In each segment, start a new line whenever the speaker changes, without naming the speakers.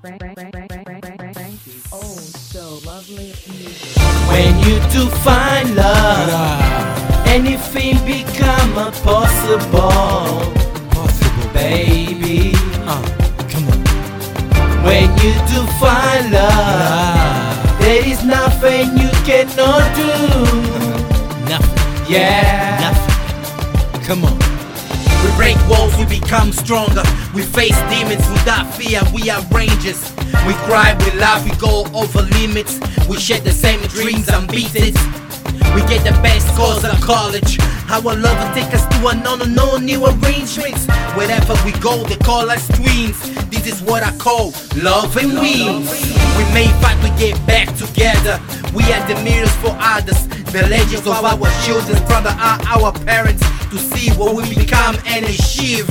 Frank, Frank, Frank. Oh, so lovely music.
When you do find love, anything become a possible, baby.
Uh, come on.
When you do find love,
Ah,
there is nothing you cannot do.
nothing,
Yeah.
nothing. Come on.
Break walls, we become stronger. We face demons without fear, we are rangers. We cry, we laugh, we go over limits. We share the same dreams and beat it. We get the best scores at college. Our love will take us to another, no new arrangements. Wherever we go, they call us twins. This is what I call love and wins. We may fight, we get back together. We are the mirrors for others. The legends of our children, brother, are our parents. To see what we become and achieve,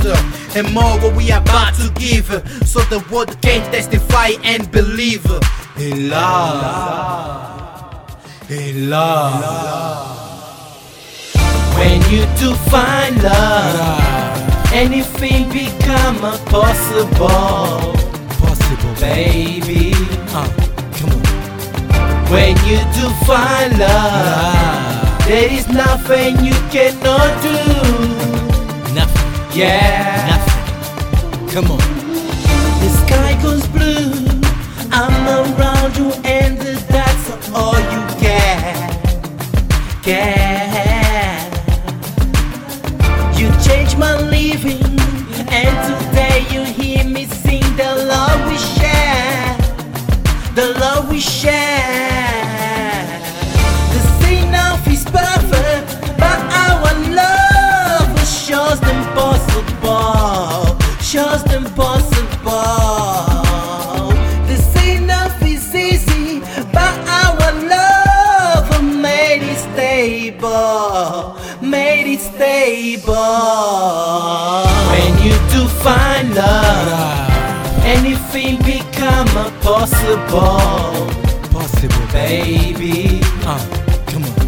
and more what we are about to give, so the world can testify and believe in love. In love.
When you do find love, anything become possible,
Possible,
baby.
Uh, come on.
When you do find love, there is nothing you cannot do.
nothing,
Yeah.
nothing. Come on.
The sky goes blue. I'm around you, and that's all you get. Get. You change my living, and today you hear When you do find love, anything become a possible,
possible,
baby.
Uh, come on.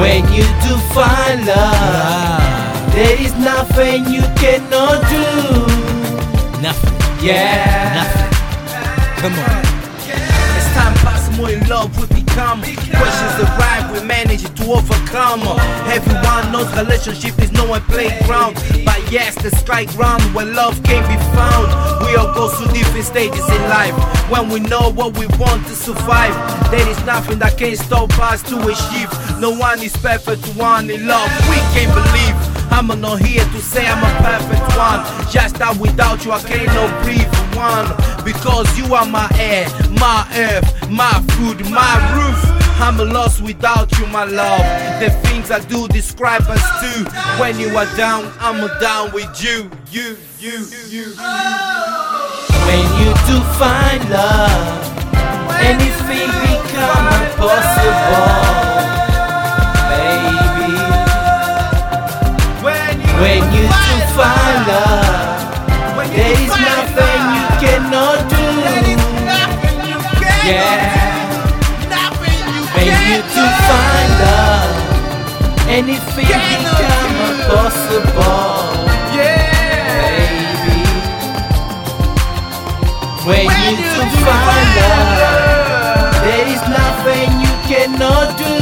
When you do find love, there is nothing you cannot do.
nothing,
Yeah.
nothing. Come on.
As time passes, more in love we become. Questions arrive, we manage to overcome. Everyone knows relationship is no a playground. But yes, the sky ground where love can be found. We all go through different stages in life. When we know what we want to survive, there is nothing that can stop us to achieve. No one is perfect, one in love. We can't believe. I'm not here to say I'm a perfect one. Just that without you, I cannot breathe one. Because you are my air, my earth, my food, my roof. I'm lost without you, my love. The things I do describe us too. When you are down, I'm down with you. You, you, you.
When you do find love, anything become possible, When you do find love, there is nothing you cannot do. Yeah. When you do find love, anything become possible, Yeah. baby. When you do find love, there is nothing you cannot do.